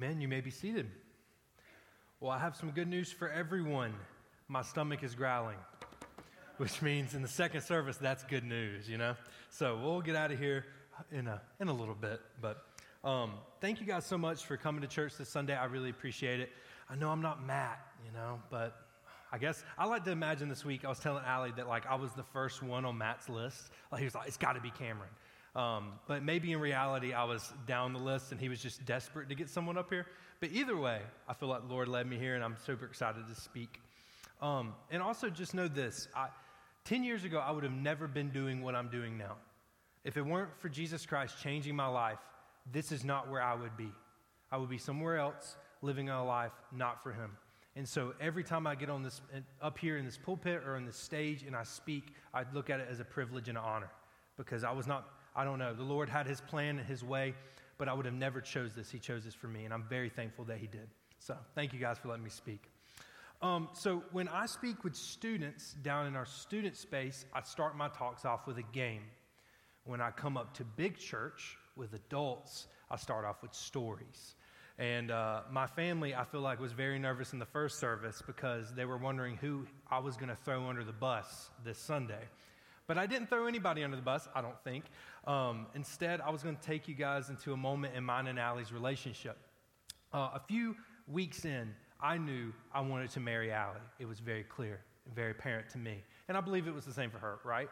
Men, you may be seated. Well, I have some good news for everyone. My stomach is growling, which means in the second service, that's good news, you know? So we'll get out of here in a, in a little bit. But um, thank you guys so much for coming to church this Sunday. I really appreciate it. I know I'm not Matt, you know, but I guess I like to imagine this week I was telling Allie that like I was the first one on Matt's list. Like he was like, it's got to be Cameron. Um, but maybe in reality, I was down the list and he was just desperate to get someone up here. But either way, I feel like the Lord led me here and I'm super excited to speak. Um, and also, just know this I, 10 years ago, I would have never been doing what I'm doing now. If it weren't for Jesus Christ changing my life, this is not where I would be. I would be somewhere else living a life not for Him. And so every time I get on this, up here in this pulpit or on this stage and I speak, I look at it as a privilege and an honor because I was not I don't know. The Lord had his plan and his way, but I would have never chose this. He chose this for me, and I'm very thankful that he did. So thank you guys for letting me speak. Um, so when I speak with students down in our student space, I start my talks off with a game. When I come up to big church with adults, I start off with stories. And uh, my family, I feel like, was very nervous in the first service because they were wondering who I was going to throw under the bus this Sunday. But I didn't throw anybody under the bus, I don't think. Um, instead, I was going to take you guys into a moment in mine and Allie's relationship. Uh, a few weeks in, I knew I wanted to marry Allie. It was very clear and very apparent to me. And I believe it was the same for her, right?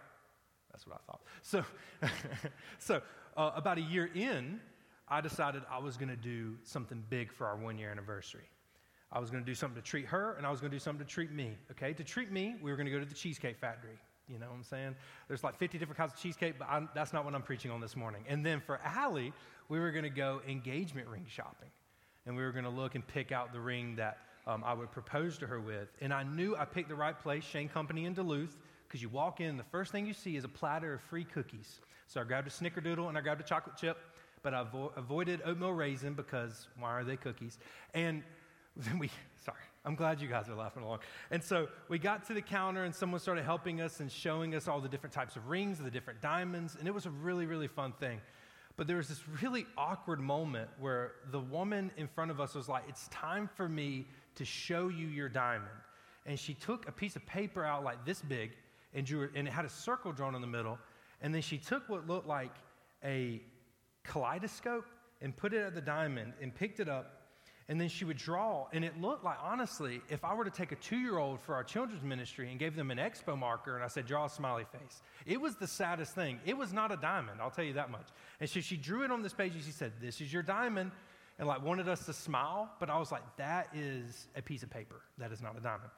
That's what I thought. So, so uh, about a year in, I decided I was going to do something big for our one year anniversary. I was going to do something to treat her, and I was going to do something to treat me. Okay, to treat me, we were going to go to the Cheesecake Factory. You know what I'm saying? There's like 50 different kinds of cheesecake, but I'm, that's not what I'm preaching on this morning. And then for Allie, we were going to go engagement ring shopping. And we were going to look and pick out the ring that um, I would propose to her with. And I knew I picked the right place, Shane Company in Duluth, because you walk in, the first thing you see is a platter of free cookies. So I grabbed a snickerdoodle and I grabbed a chocolate chip, but I avo- avoided oatmeal raisin because why are they cookies? And then we, sorry, I'm glad you guys are laughing along. And so we got to the counter, and someone started helping us and showing us all the different types of rings, and the different diamonds, and it was a really, really fun thing. But there was this really awkward moment where the woman in front of us was like, It's time for me to show you your diamond. And she took a piece of paper out like this big and drew it, and it had a circle drawn in the middle. And then she took what looked like a kaleidoscope and put it at the diamond and picked it up and then she would draw, and it looked like, honestly, if I were to take a two year old for our children's ministry and gave them an expo marker and I said, draw a smiley face, it was the saddest thing. It was not a diamond, I'll tell you that much. And so she drew it on this page and she said, This is your diamond, and like wanted us to smile, but I was like, That is a piece of paper. That is not a diamond.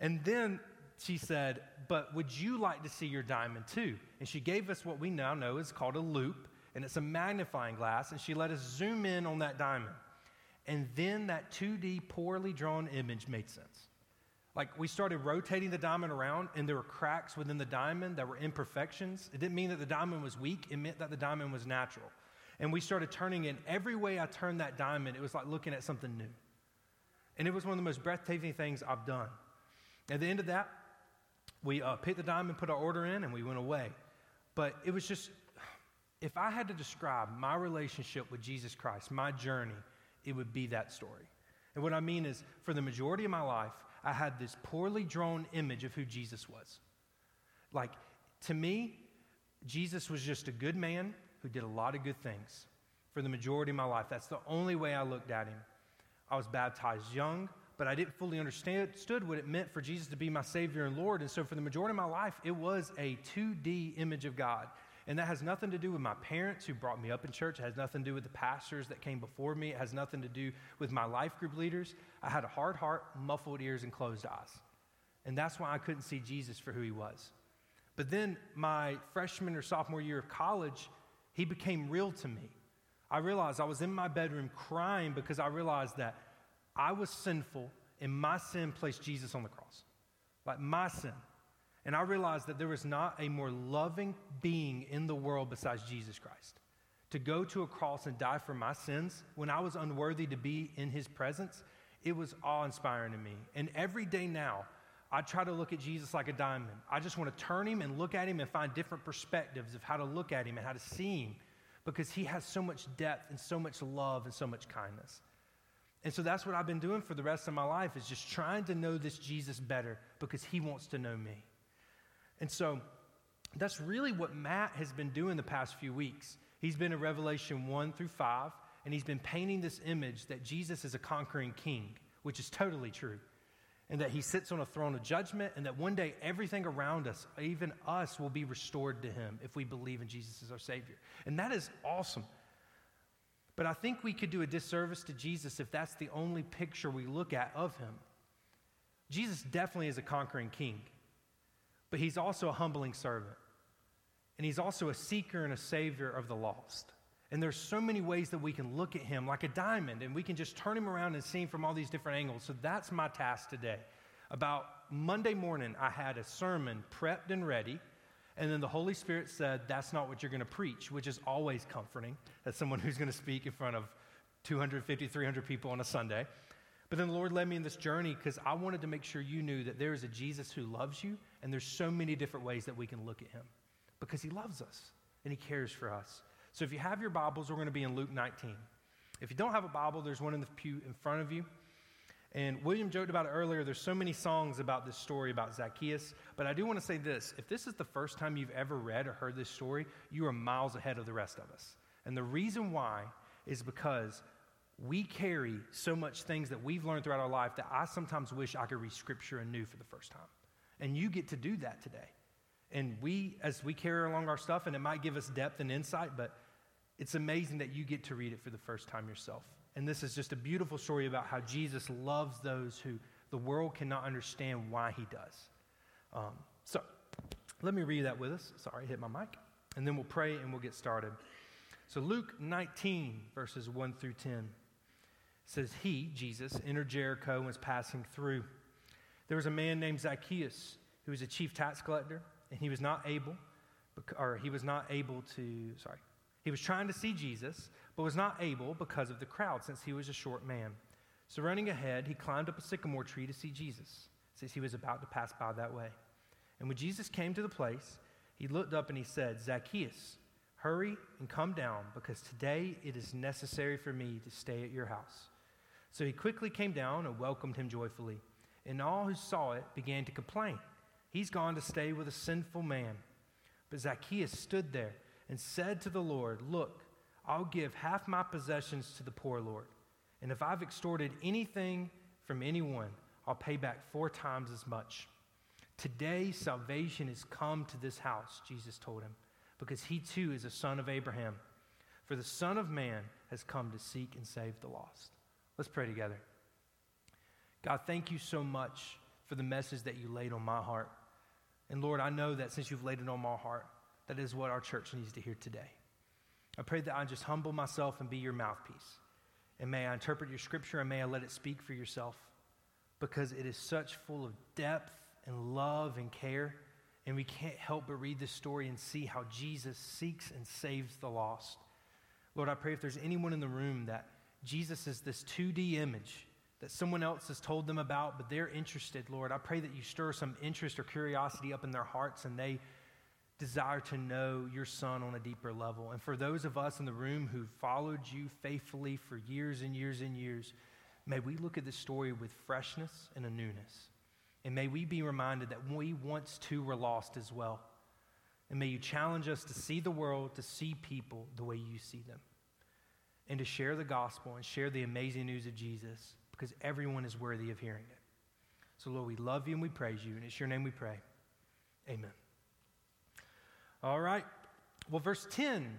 And then she said, But would you like to see your diamond too? And she gave us what we now know is called a loupe, and it's a magnifying glass, and she let us zoom in on that diamond. And then that 2D poorly drawn image made sense. Like we started rotating the diamond around, and there were cracks within the diamond that were imperfections. It didn't mean that the diamond was weak, it meant that the diamond was natural. And we started turning it. Every way I turned that diamond, it was like looking at something new. And it was one of the most breathtaking things I've done. At the end of that, we uh, picked the diamond, put our order in, and we went away. But it was just, if I had to describe my relationship with Jesus Christ, my journey, it would be that story. And what I mean is, for the majority of my life, I had this poorly drawn image of who Jesus was. Like, to me, Jesus was just a good man who did a lot of good things. For the majority of my life, that's the only way I looked at him. I was baptized young, but I didn't fully understand what it meant for Jesus to be my Savior and Lord. And so, for the majority of my life, it was a 2D image of God. And that has nothing to do with my parents who brought me up in church. It has nothing to do with the pastors that came before me. It has nothing to do with my life group leaders. I had a hard heart, muffled ears, and closed eyes. And that's why I couldn't see Jesus for who he was. But then, my freshman or sophomore year of college, he became real to me. I realized I was in my bedroom crying because I realized that I was sinful and my sin placed Jesus on the cross. Like my sin. And I realized that there was not a more loving being in the world besides Jesus Christ. To go to a cross and die for my sins when I was unworthy to be in his presence, it was awe inspiring to me. And every day now, I try to look at Jesus like a diamond. I just want to turn him and look at him and find different perspectives of how to look at him and how to see him because he has so much depth and so much love and so much kindness. And so that's what I've been doing for the rest of my life is just trying to know this Jesus better because he wants to know me. And so that's really what Matt has been doing the past few weeks. He's been in Revelation 1 through 5, and he's been painting this image that Jesus is a conquering king, which is totally true. And that he sits on a throne of judgment, and that one day everything around us, even us, will be restored to him if we believe in Jesus as our Savior. And that is awesome. But I think we could do a disservice to Jesus if that's the only picture we look at of him. Jesus definitely is a conquering king, but he's also a humbling servant. And he's also a seeker and a savior of the lost. And there's so many ways that we can look at him like a diamond, and we can just turn him around and see him from all these different angles. So that's my task today. About Monday morning, I had a sermon prepped and ready and then the Holy Spirit said, That's not what you're going to preach, which is always comforting as someone who's going to speak in front of 250, 300 people on a Sunday. But then the Lord led me in this journey because I wanted to make sure you knew that there is a Jesus who loves you, and there's so many different ways that we can look at him because he loves us and he cares for us. So if you have your Bibles, we're going to be in Luke 19. If you don't have a Bible, there's one in the pew in front of you. And William joked about it earlier. There's so many songs about this story about Zacchaeus. But I do want to say this if this is the first time you've ever read or heard this story, you are miles ahead of the rest of us. And the reason why is because we carry so much things that we've learned throughout our life that I sometimes wish I could read scripture anew for the first time. And you get to do that today. And we, as we carry along our stuff, and it might give us depth and insight, but it's amazing that you get to read it for the first time yourself. And this is just a beautiful story about how Jesus loves those who the world cannot understand why he does. Um, so let me read that with us. Sorry, I hit my mic. And then we'll pray and we'll get started. So Luke 19, verses 1 through 10 says, He, Jesus, entered Jericho and was passing through. There was a man named Zacchaeus who was a chief tax collector, and he was not able, or he was not able to, sorry, he was trying to see Jesus, but was not able because of the crowd, since he was a short man. So, running ahead, he climbed up a sycamore tree to see Jesus, since he was about to pass by that way. And when Jesus came to the place, he looked up and he said, Zacchaeus, hurry and come down, because today it is necessary for me to stay at your house. So he quickly came down and welcomed him joyfully. And all who saw it began to complain. He's gone to stay with a sinful man. But Zacchaeus stood there and said to the Lord, Look, I'll give half my possessions to the poor, Lord. And if I've extorted anything from anyone, I'll pay back four times as much. Today, salvation has come to this house, Jesus told him, because he too is a son of Abraham. For the Son of Man has come to seek and save the lost. Let's pray together. God, thank you so much for the message that you laid on my heart. And Lord, I know that since you've laid it on my heart, that is what our church needs to hear today. I pray that I just humble myself and be your mouthpiece. And may I interpret your scripture and may I let it speak for yourself because it is such full of depth and love and care. And we can't help but read this story and see how Jesus seeks and saves the lost. Lord, I pray if there's anyone in the room that Jesus is this 2D image that someone else has told them about, but they're interested, Lord, I pray that you stir some interest or curiosity up in their hearts and they desire to know your son on a deeper level. And for those of us in the room who followed you faithfully for years and years and years, may we look at this story with freshness and a newness. And may we be reminded that we once too were lost as well. And may you challenge us to see the world, to see people the way you see them, and to share the gospel and share the amazing news of Jesus because everyone is worthy of hearing it. So, Lord, we love you and we praise you, and it's your name we pray. Amen. All right. Well, verse 10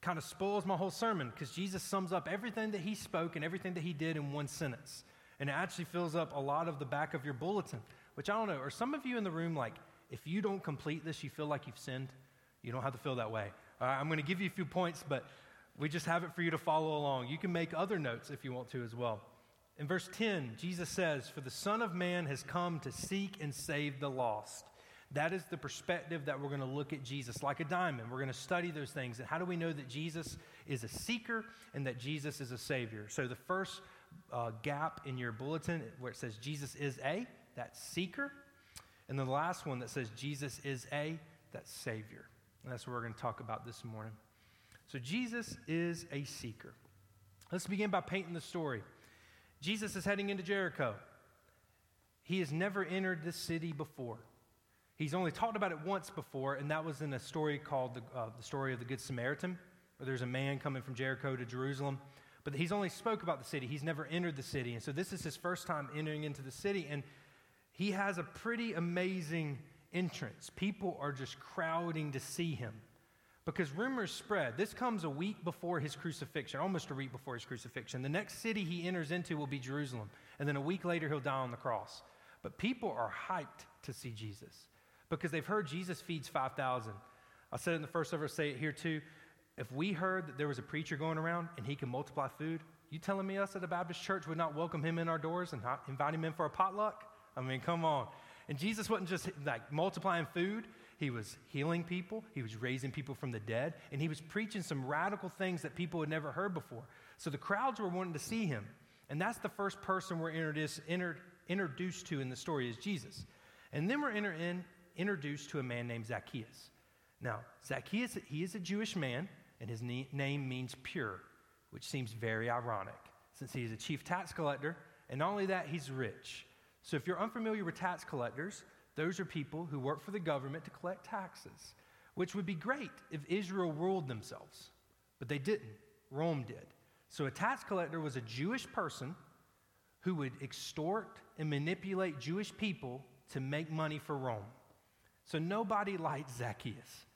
kind of spoils my whole sermon because Jesus sums up everything that he spoke and everything that he did in one sentence. And it actually fills up a lot of the back of your bulletin, which I don't know. Are some of you in the room like, if you don't complete this, you feel like you've sinned? You don't have to feel that way. I'm going to give you a few points, but we just have it for you to follow along. You can make other notes if you want to as well. In verse 10, Jesus says, For the Son of Man has come to seek and save the lost. That is the perspective that we're going to look at Jesus like a diamond. We're going to study those things. And how do we know that Jesus is a seeker and that Jesus is a savior? So, the first uh, gap in your bulletin where it says Jesus is a, that's seeker. And then the last one that says Jesus is a, that's savior. And that's what we're going to talk about this morning. So, Jesus is a seeker. Let's begin by painting the story. Jesus is heading into Jericho. He has never entered this city before. He's only talked about it once before, and that was in a story called the, uh, the story of the Good Samaritan, where there's a man coming from Jericho to Jerusalem. But he's only spoke about the city. He's never entered the city. And so this is his first time entering into the city. And he has a pretty amazing entrance. People are just crowding to see him because rumors spread. This comes a week before his crucifixion, almost a week before his crucifixion. The next city he enters into will be Jerusalem. And then a week later, he'll die on the cross. But people are hyped to see Jesus because they've heard Jesus feeds 5,000. I said in the first service, say it here too. If we heard that there was a preacher going around and he can multiply food, you telling me us at a Baptist church would not welcome him in our doors and not invite him in for a potluck? I mean, come on. And Jesus wasn't just like multiplying food, he was healing people, he was raising people from the dead, and he was preaching some radical things that people had never heard before. So the crowds were wanting to see him. And that's the first person we're introduced, introduced to in the story is Jesus. And then we're in, introduced to a man named Zacchaeus. Now, Zacchaeus, he is a Jewish man, and his name means pure, which seems very ironic since he is a chief tax collector, and not only that, he's rich. So if you're unfamiliar with tax collectors, those are people who work for the government to collect taxes, which would be great if Israel ruled themselves. But they didn't. Rome did. So a tax collector was a Jewish person who would extort and manipulate Jewish people to make money for Rome. So nobody liked Zacchaeus.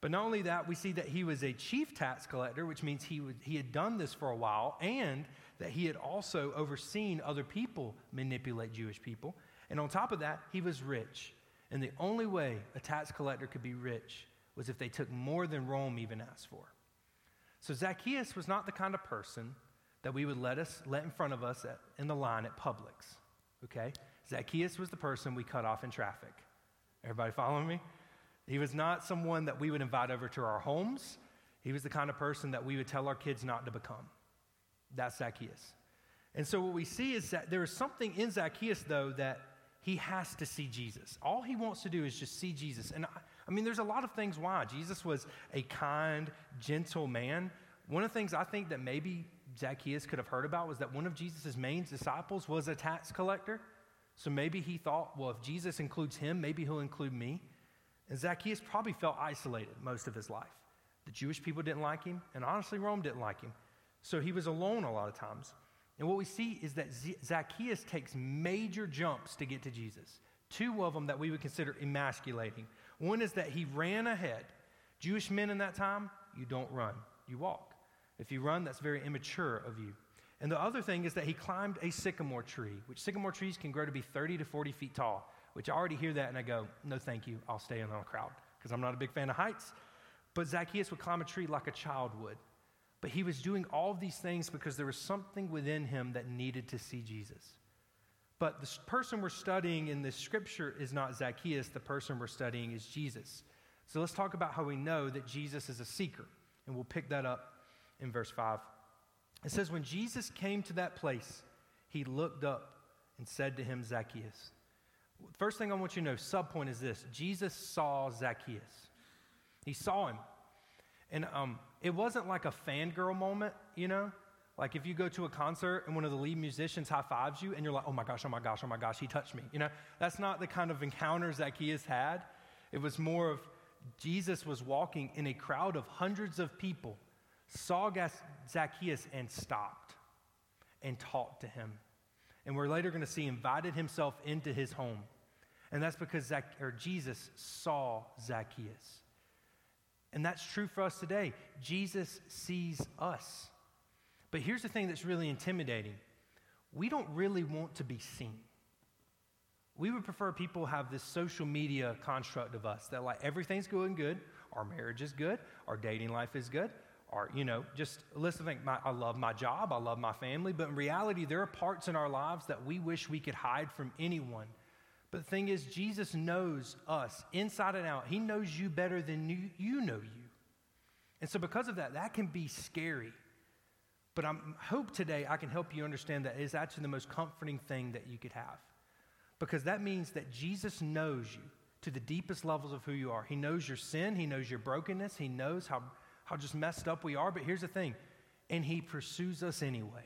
But not only that, we see that he was a chief tax collector, which means he, would, he had done this for a while, and that he had also overseen other people manipulate Jewish people. And on top of that, he was rich. And the only way a tax collector could be rich was if they took more than Rome even asked for. So Zacchaeus was not the kind of person that we would let us let in front of us at, in the line at Publix. Okay? Zacchaeus was the person we cut off in traffic. Everybody following me? He was not someone that we would invite over to our homes. He was the kind of person that we would tell our kids not to become. That's Zacchaeus. And so what we see is that there is something in Zacchaeus, though, that he has to see Jesus. All he wants to do is just see Jesus. And I, I mean, there's a lot of things why. Jesus was a kind, gentle man. One of the things I think that maybe Zacchaeus could have heard about was that one of Jesus' main disciples was a tax collector. So maybe he thought, well, if Jesus includes him, maybe he'll include me. And Zacchaeus probably felt isolated most of his life. The Jewish people didn't like him, and honestly, Rome didn't like him. So he was alone a lot of times. And what we see is that Zacchaeus takes major jumps to get to Jesus. Two of them that we would consider emasculating. One is that he ran ahead. Jewish men in that time, you don't run, you walk. If you run, that's very immature of you. And the other thing is that he climbed a sycamore tree, which sycamore trees can grow to be 30 to 40 feet tall, which I already hear that and I go, no, thank you. I'll stay in a crowd because I'm not a big fan of heights. But Zacchaeus would climb a tree like a child would. But he was doing all of these things because there was something within him that needed to see Jesus. But the person we're studying in this scripture is not Zacchaeus, the person we're studying is Jesus. So let's talk about how we know that Jesus is a seeker. And we'll pick that up in verse 5. It says, When Jesus came to that place, he looked up and said to him, Zacchaeus. First thing I want you to know, subpoint is this Jesus saw Zacchaeus. He saw him. And um, it wasn't like a fangirl moment, you know? Like if you go to a concert and one of the lead musicians high fives you and you're like, oh my gosh, oh my gosh, oh my gosh, he touched me. You know, that's not the kind of encounters Zacchaeus had. It was more of Jesus was walking in a crowd of hundreds of people, saw Zacchaeus and stopped and talked to him. And we're later going to see invited himself into his home. And that's because Zac- or Jesus saw Zacchaeus. And that's true for us today. Jesus sees us. But here's the thing that's really intimidating we don't really want to be seen. We would prefer people have this social media construct of us that, like, everything's going good, our marriage is good, our dating life is good, or, you know, just listen, think, my, I love my job, I love my family, but in reality, there are parts in our lives that we wish we could hide from anyone. But the thing is, Jesus knows us inside and out. He knows you better than you, you know you. And so, because of that, that can be scary. But I hope today I can help you understand that is actually the most comforting thing that you could have. Because that means that Jesus knows you to the deepest levels of who you are. He knows your sin, He knows your brokenness, He knows how how just messed up we are. But here's the thing, and He pursues us anyway.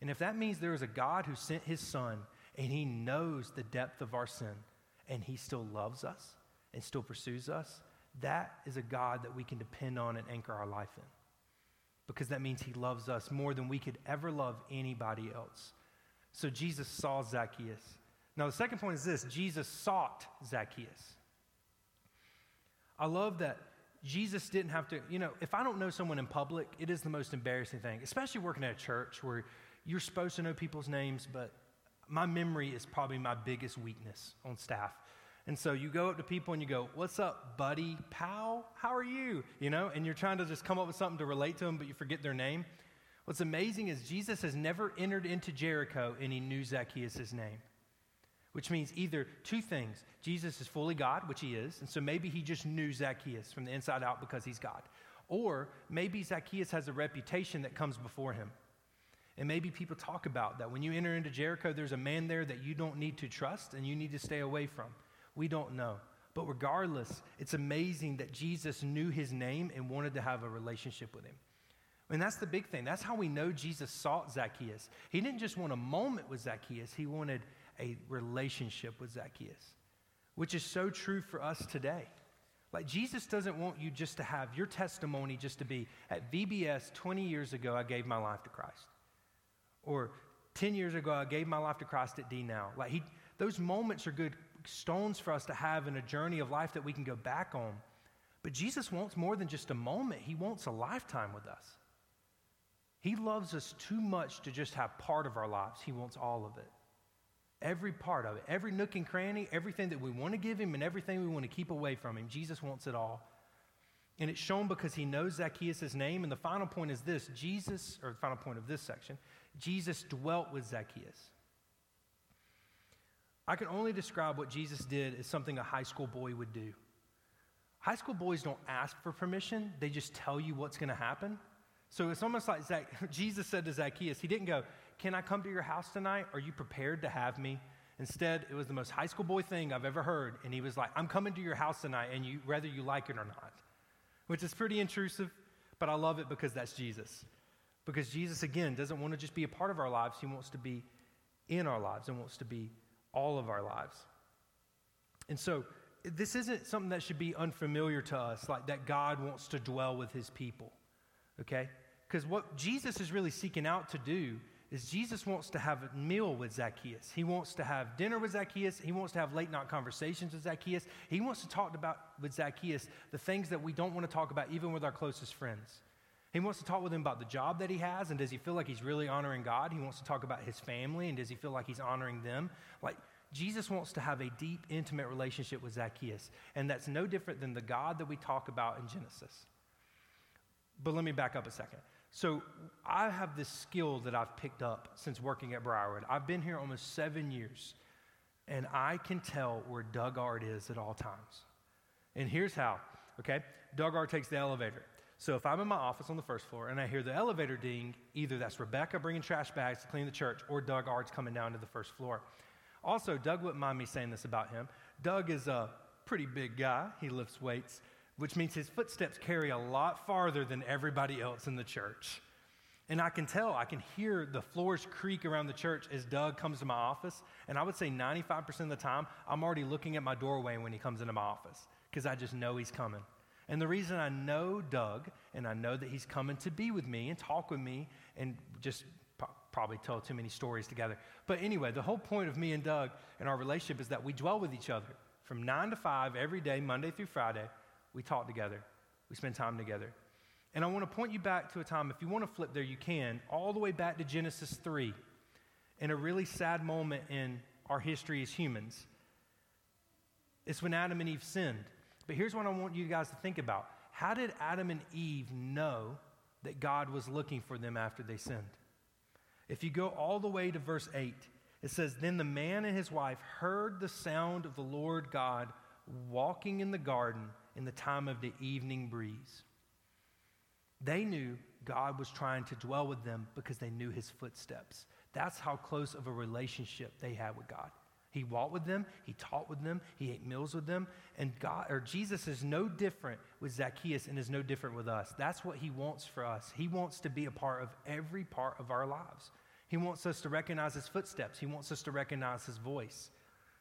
And if that means there is a God who sent his son and he knows the depth of our sin and he still loves us and still pursues us, that is a God that we can depend on and anchor our life in. Because that means he loves us more than we could ever love anybody else. So Jesus saw Zacchaeus. Now, the second point is this Jesus sought Zacchaeus. I love that Jesus didn't have to, you know, if I don't know someone in public, it is the most embarrassing thing, especially working at a church where you're supposed to know people's names, but my memory is probably my biggest weakness on staff. And so you go up to people and you go, What's up, buddy, pal? How are you? You know, and you're trying to just come up with something to relate to them, but you forget their name. What's amazing is Jesus has never entered into Jericho and he knew Zacchaeus' name which means either two things. Jesus is fully God, which he is, and so maybe he just knew Zacchaeus from the inside out because he's God. Or maybe Zacchaeus has a reputation that comes before him. And maybe people talk about that. When you enter into Jericho, there's a man there that you don't need to trust and you need to stay away from. We don't know. But regardless, it's amazing that Jesus knew his name and wanted to have a relationship with him. And that's the big thing. That's how we know Jesus sought Zacchaeus. He didn't just want a moment with Zacchaeus, he wanted a relationship with Zacchaeus, which is so true for us today. Like, Jesus doesn't want you just to have your testimony just to be at VBS 20 years ago, I gave my life to Christ. Or 10 years ago, I gave my life to Christ at DNow. Like, he, those moments are good stones for us to have in a journey of life that we can go back on. But Jesus wants more than just a moment, He wants a lifetime with us. He loves us too much to just have part of our lives, He wants all of it. Every part of it, every nook and cranny, everything that we want to give him and everything we want to keep away from him. Jesus wants it all. And it's shown because he knows Zacchaeus' name. And the final point is this Jesus, or the final point of this section, Jesus dwelt with Zacchaeus. I can only describe what Jesus did as something a high school boy would do. High school boys don't ask for permission, they just tell you what's going to happen. So it's almost like Zac- Jesus said to Zacchaeus, He didn't go, can I come to your house tonight? Are you prepared to have me? Instead, it was the most high school boy thing I've ever heard. And he was like, I'm coming to your house tonight, and you, whether you like it or not, which is pretty intrusive, but I love it because that's Jesus. Because Jesus, again, doesn't want to just be a part of our lives, he wants to be in our lives and wants to be all of our lives. And so, this isn't something that should be unfamiliar to us, like that God wants to dwell with his people, okay? Because what Jesus is really seeking out to do is Jesus wants to have a meal with Zacchaeus. He wants to have dinner with Zacchaeus. He wants to have late night conversations with Zacchaeus. He wants to talk about with Zacchaeus the things that we don't want to talk about even with our closest friends. He wants to talk with him about the job that he has and does he feel like he's really honoring God? He wants to talk about his family and does he feel like he's honoring them? Like Jesus wants to have a deep, intimate relationship with Zacchaeus, and that's no different than the God that we talk about in Genesis. But let me back up a second. So I have this skill that I've picked up since working at Briarwood. I've been here almost seven years, and I can tell where Doug Art is at all times. And here's how, okay? Doug Art takes the elevator. So if I'm in my office on the first floor and I hear the elevator ding, either that's Rebecca bringing trash bags to clean the church or Doug Art's coming down to the first floor. Also, Doug wouldn't mind me saying this about him. Doug is a pretty big guy. He lifts weights which means his footsteps carry a lot farther than everybody else in the church. And I can tell, I can hear the floors creak around the church as Doug comes to my office. And I would say 95% of the time, I'm already looking at my doorway when he comes into my office because I just know he's coming. And the reason I know Doug and I know that he's coming to be with me and talk with me and just probably tell too many stories together. But anyway, the whole point of me and Doug and our relationship is that we dwell with each other from nine to five every day, Monday through Friday we talk together, we spend time together. And I want to point you back to a time, if you want to flip there, you can, all the way back to Genesis 3, in a really sad moment in our history as humans. It's when Adam and Eve sinned. But here's what I want you guys to think about How did Adam and Eve know that God was looking for them after they sinned? If you go all the way to verse 8, it says, Then the man and his wife heard the sound of the Lord God walking in the garden in the time of the evening breeze. They knew God was trying to dwell with them because they knew his footsteps. That's how close of a relationship they had with God. He walked with them, he taught with them, he ate meals with them, and God or Jesus is no different with Zacchaeus and is no different with us. That's what he wants for us. He wants to be a part of every part of our lives. He wants us to recognize his footsteps, he wants us to recognize his voice.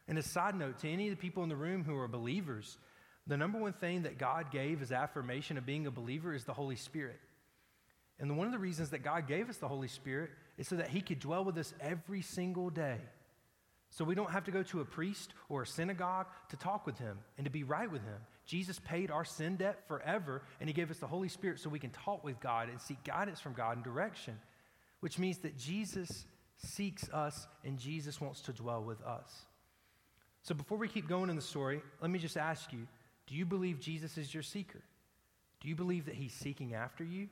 And a side note to any of the people in the room who are believers, the number one thing that God gave as affirmation of being a believer is the Holy Spirit. And one of the reasons that God gave us the Holy Spirit is so that He could dwell with us every single day. So we don't have to go to a priest or a synagogue to talk with Him and to be right with Him. Jesus paid our sin debt forever, and He gave us the Holy Spirit so we can talk with God and seek guidance from God and direction, which means that Jesus seeks us and Jesus wants to dwell with us. So before we keep going in the story, let me just ask you do you believe Jesus is your seeker? Do you believe that He's seeking after you?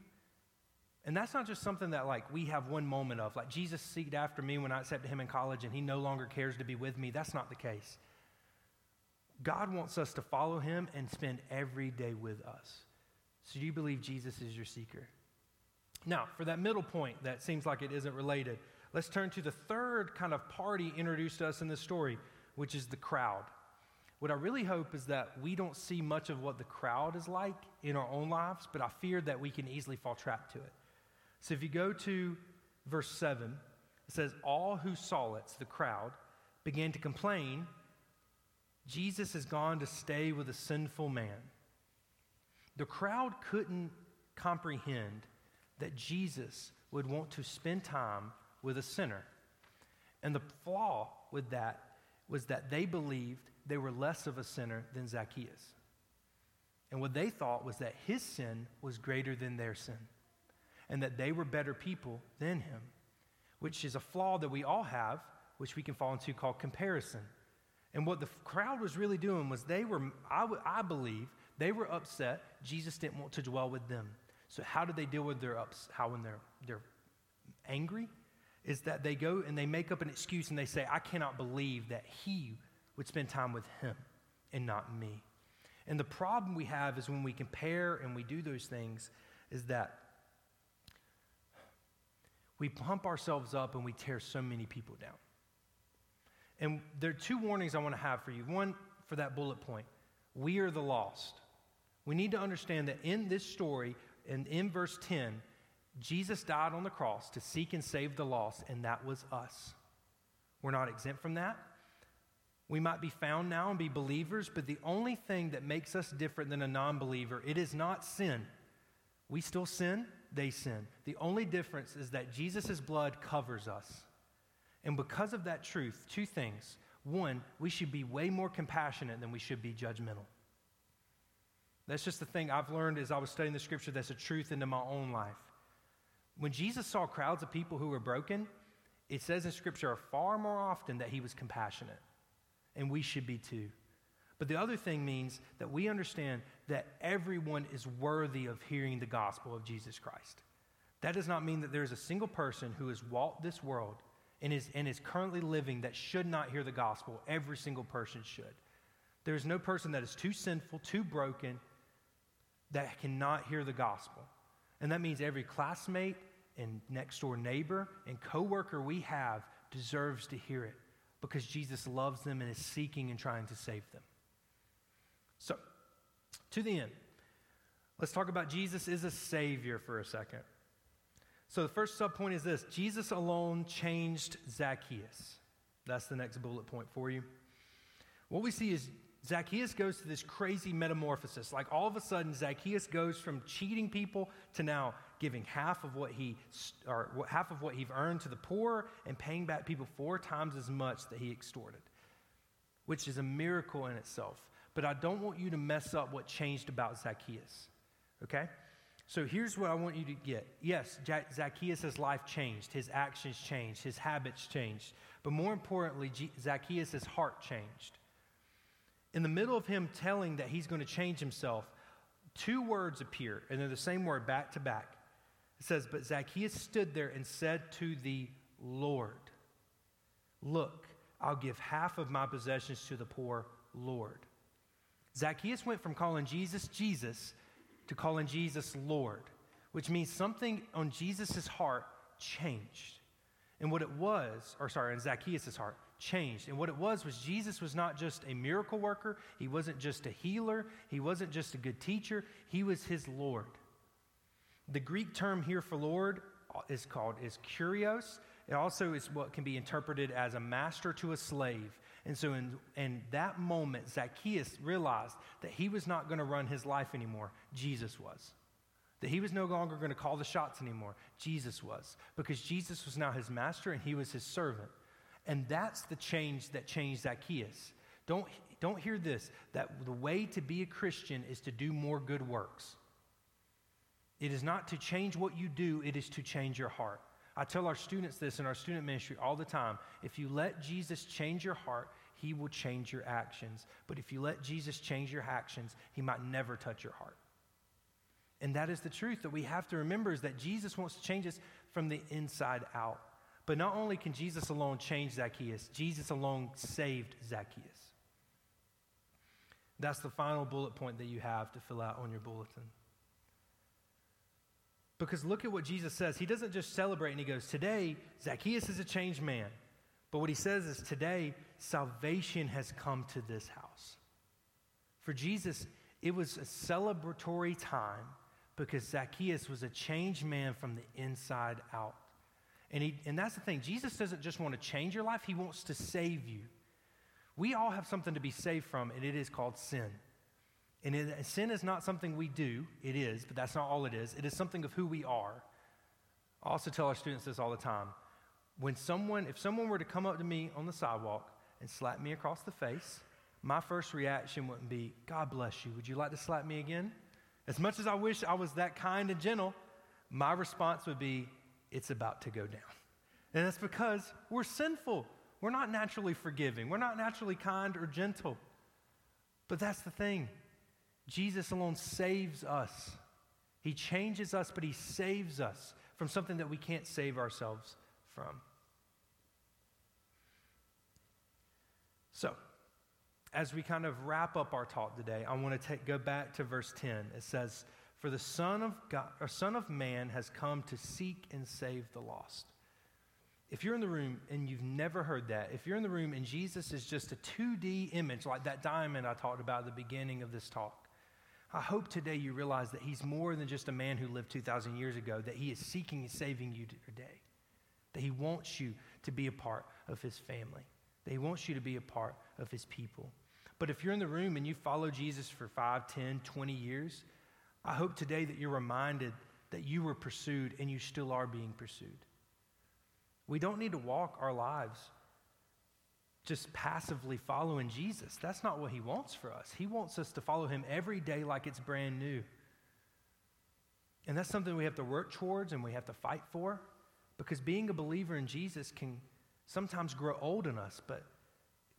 And that's not just something that like we have one moment of, like Jesus seeked after me when I accepted him in college and he no longer cares to be with me. That's not the case. God wants us to follow him and spend every day with us. So do you believe Jesus is your seeker? Now, for that middle point that seems like it isn't related, let's turn to the third kind of party introduced to us in this story, which is the crowd. What I really hope is that we don't see much of what the crowd is like in our own lives, but I fear that we can easily fall trapped to it. So if you go to verse 7, it says, All who saw it, the crowd, began to complain, Jesus has gone to stay with a sinful man. The crowd couldn't comprehend that Jesus would want to spend time with a sinner. And the flaw with that was that they believed they were less of a sinner than Zacchaeus. And what they thought was that his sin was greater than their sin and that they were better people than him, which is a flaw that we all have, which we can fall into called comparison. And what the crowd was really doing was they were, I, w- I believe, they were upset Jesus didn't want to dwell with them. So how do they deal with their ups? How when they're they're angry, is that they go and they make up an excuse and they say, "I cannot believe that he would spend time with him and not me." And the problem we have is when we compare and we do those things, is that we pump ourselves up and we tear so many people down. And there are two warnings I want to have for you. One, for that bullet point we are the lost. We need to understand that in this story, and in verse 10, Jesus died on the cross to seek and save the lost, and that was us. We're not exempt from that. We might be found now and be believers, but the only thing that makes us different than a non believer, it is not sin. We still sin, they sin. The only difference is that Jesus' blood covers us. And because of that truth, two things. One, we should be way more compassionate than we should be judgmental. That's just the thing I've learned as I was studying the scripture that's a truth into my own life. When Jesus saw crowds of people who were broken, it says in scripture far more often that he was compassionate. And we should be too. But the other thing means that we understand that everyone is worthy of hearing the gospel of Jesus Christ. That does not mean that there is a single person who has walked this world and is, and is currently living that should not hear the gospel. Every single person should. There is no person that is too sinful, too broken, that cannot hear the gospel. And that means every classmate and next door neighbor and coworker we have deserves to hear it because Jesus loves them and is seeking and trying to save them. So, to the end, let's talk about Jesus is a Savior for a second. So, the first subpoint is this Jesus alone changed Zacchaeus. That's the next bullet point for you. What we see is Zacchaeus goes to this crazy metamorphosis. Like all of a sudden, Zacchaeus goes from cheating people to now giving half of what he or half of what he earned to the poor and paying back people four times as much that he extorted, which is a miracle in itself but I don't want you to mess up what changed about Zacchaeus. Okay? So here's what I want you to get. Yes, Zacchaeus' life changed, his actions changed, his habits changed. But more importantly, Zacchaeus' heart changed. In the middle of him telling that he's going to change himself, two words appear, and they're the same word back to back. It says, But Zacchaeus stood there and said to the Lord, Look, I'll give half of my possessions to the poor, Lord. Zacchaeus went from calling Jesus Jesus to calling Jesus Lord, which means something on Jesus' heart changed. And what it was, or sorry, in Zacchaeus' heart, changed. And what it was was Jesus was not just a miracle worker, he wasn't just a healer, he wasn't just a good teacher, he was his Lord. The Greek term here for Lord is called is kurios, it also is what can be interpreted as a master to a slave. And so, in, in that moment, Zacchaeus realized that he was not going to run his life anymore. Jesus was. That he was no longer going to call the shots anymore. Jesus was. Because Jesus was now his master and he was his servant. And that's the change that changed Zacchaeus. Don't, don't hear this that the way to be a Christian is to do more good works. It is not to change what you do, it is to change your heart. I tell our students this in our student ministry all the time. If you let Jesus change your heart, he will change your actions. But if you let Jesus change your actions, he might never touch your heart. And that is the truth that we have to remember is that Jesus wants to change us from the inside out. But not only can Jesus alone change Zacchaeus, Jesus alone saved Zacchaeus. That's the final bullet point that you have to fill out on your bulletin. Because look at what Jesus says. He doesn't just celebrate and he goes, Today, Zacchaeus is a changed man. But what he says is, Today, salvation has come to this house. For Jesus, it was a celebratory time because Zacchaeus was a changed man from the inside out. And, he, and that's the thing Jesus doesn't just want to change your life, he wants to save you. We all have something to be saved from, and it is called sin. And it, sin is not something we do, it is, but that's not all it is. It is something of who we are. I also tell our students this all the time. When someone, if someone were to come up to me on the sidewalk and slap me across the face, my first reaction wouldn't be, God bless you, would you like to slap me again? As much as I wish I was that kind and gentle, my response would be, it's about to go down. And that's because we're sinful. We're not naturally forgiving. We're not naturally kind or gentle. But that's the thing. Jesus alone saves us. He changes us, but He saves us from something that we can't save ourselves from. So, as we kind of wrap up our talk today, I want to take, go back to verse 10. It says, For the Son of, God, or Son of Man has come to seek and save the lost. If you're in the room and you've never heard that, if you're in the room and Jesus is just a 2D image, like that diamond I talked about at the beginning of this talk, I hope today you realize that he's more than just a man who lived 2,000 years ago, that he is seeking and saving you today, that he wants you to be a part of his family, that he wants you to be a part of his people. But if you're in the room and you follow Jesus for 5, 10, 20 years, I hope today that you're reminded that you were pursued and you still are being pursued. We don't need to walk our lives just passively following Jesus. That's not what he wants for us. He wants us to follow him every day like it's brand new. And that's something we have to work towards and we have to fight for because being a believer in Jesus can sometimes grow old in us, but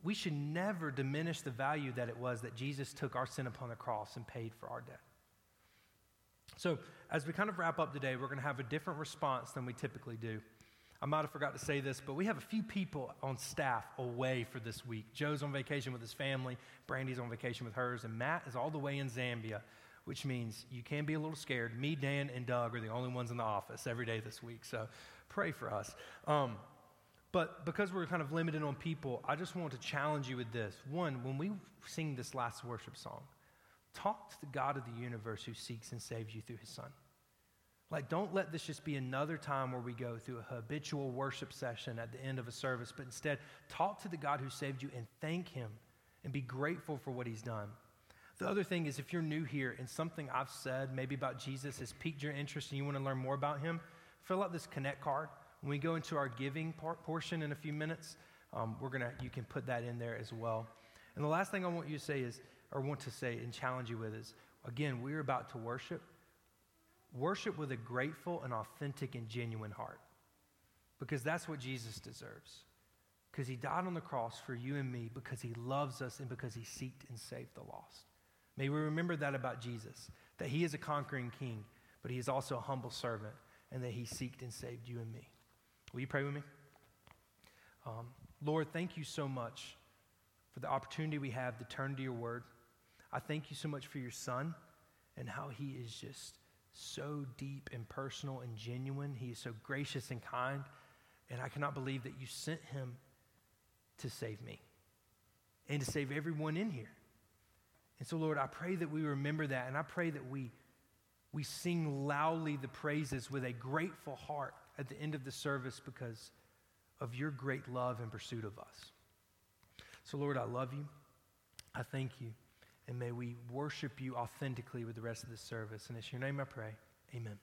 we should never diminish the value that it was that Jesus took our sin upon the cross and paid for our debt. So, as we kind of wrap up today, we're going to have a different response than we typically do. I might have forgot to say this, but we have a few people on staff away for this week. Joe's on vacation with his family, Brandy's on vacation with hers, and Matt is all the way in Zambia, which means you can be a little scared. Me, Dan, and Doug are the only ones in the office every day this week, so pray for us. Um, but because we're kind of limited on people, I just want to challenge you with this. One, when we sing this last worship song, talk to the God of the universe who seeks and saves you through his son. Like, don't let this just be another time where we go through a habitual worship session at the end of a service, but instead talk to the God who saved you and thank Him and be grateful for what He's done. The other thing is, if you're new here and something I've said maybe about Jesus has piqued your interest and you want to learn more about Him, fill out this Connect card. When we go into our giving part, portion in a few minutes, um, we're gonna you can put that in there as well. And the last thing I want you to say is, or want to say and challenge you with is, again, we're about to worship. Worship with a grateful and authentic and genuine heart. Because that's what Jesus deserves. Because he died on the cross for you and me, because he loves us and because he seeked and saved the lost. May we remember that about Jesus, that he is a conquering king, but he is also a humble servant, and that he seeked and saved you and me. Will you pray with me? Um, Lord, thank you so much for the opportunity we have to turn to your word. I thank you so much for your son and how he is just so deep and personal and genuine. He is so gracious and kind. And I cannot believe that you sent him to save me and to save everyone in here. And so, Lord, I pray that we remember that. And I pray that we, we sing loudly the praises with a grateful heart at the end of the service because of your great love and pursuit of us. So, Lord, I love you. I thank you. And may we worship you authentically with the rest of this service. And it's your name I pray. Amen.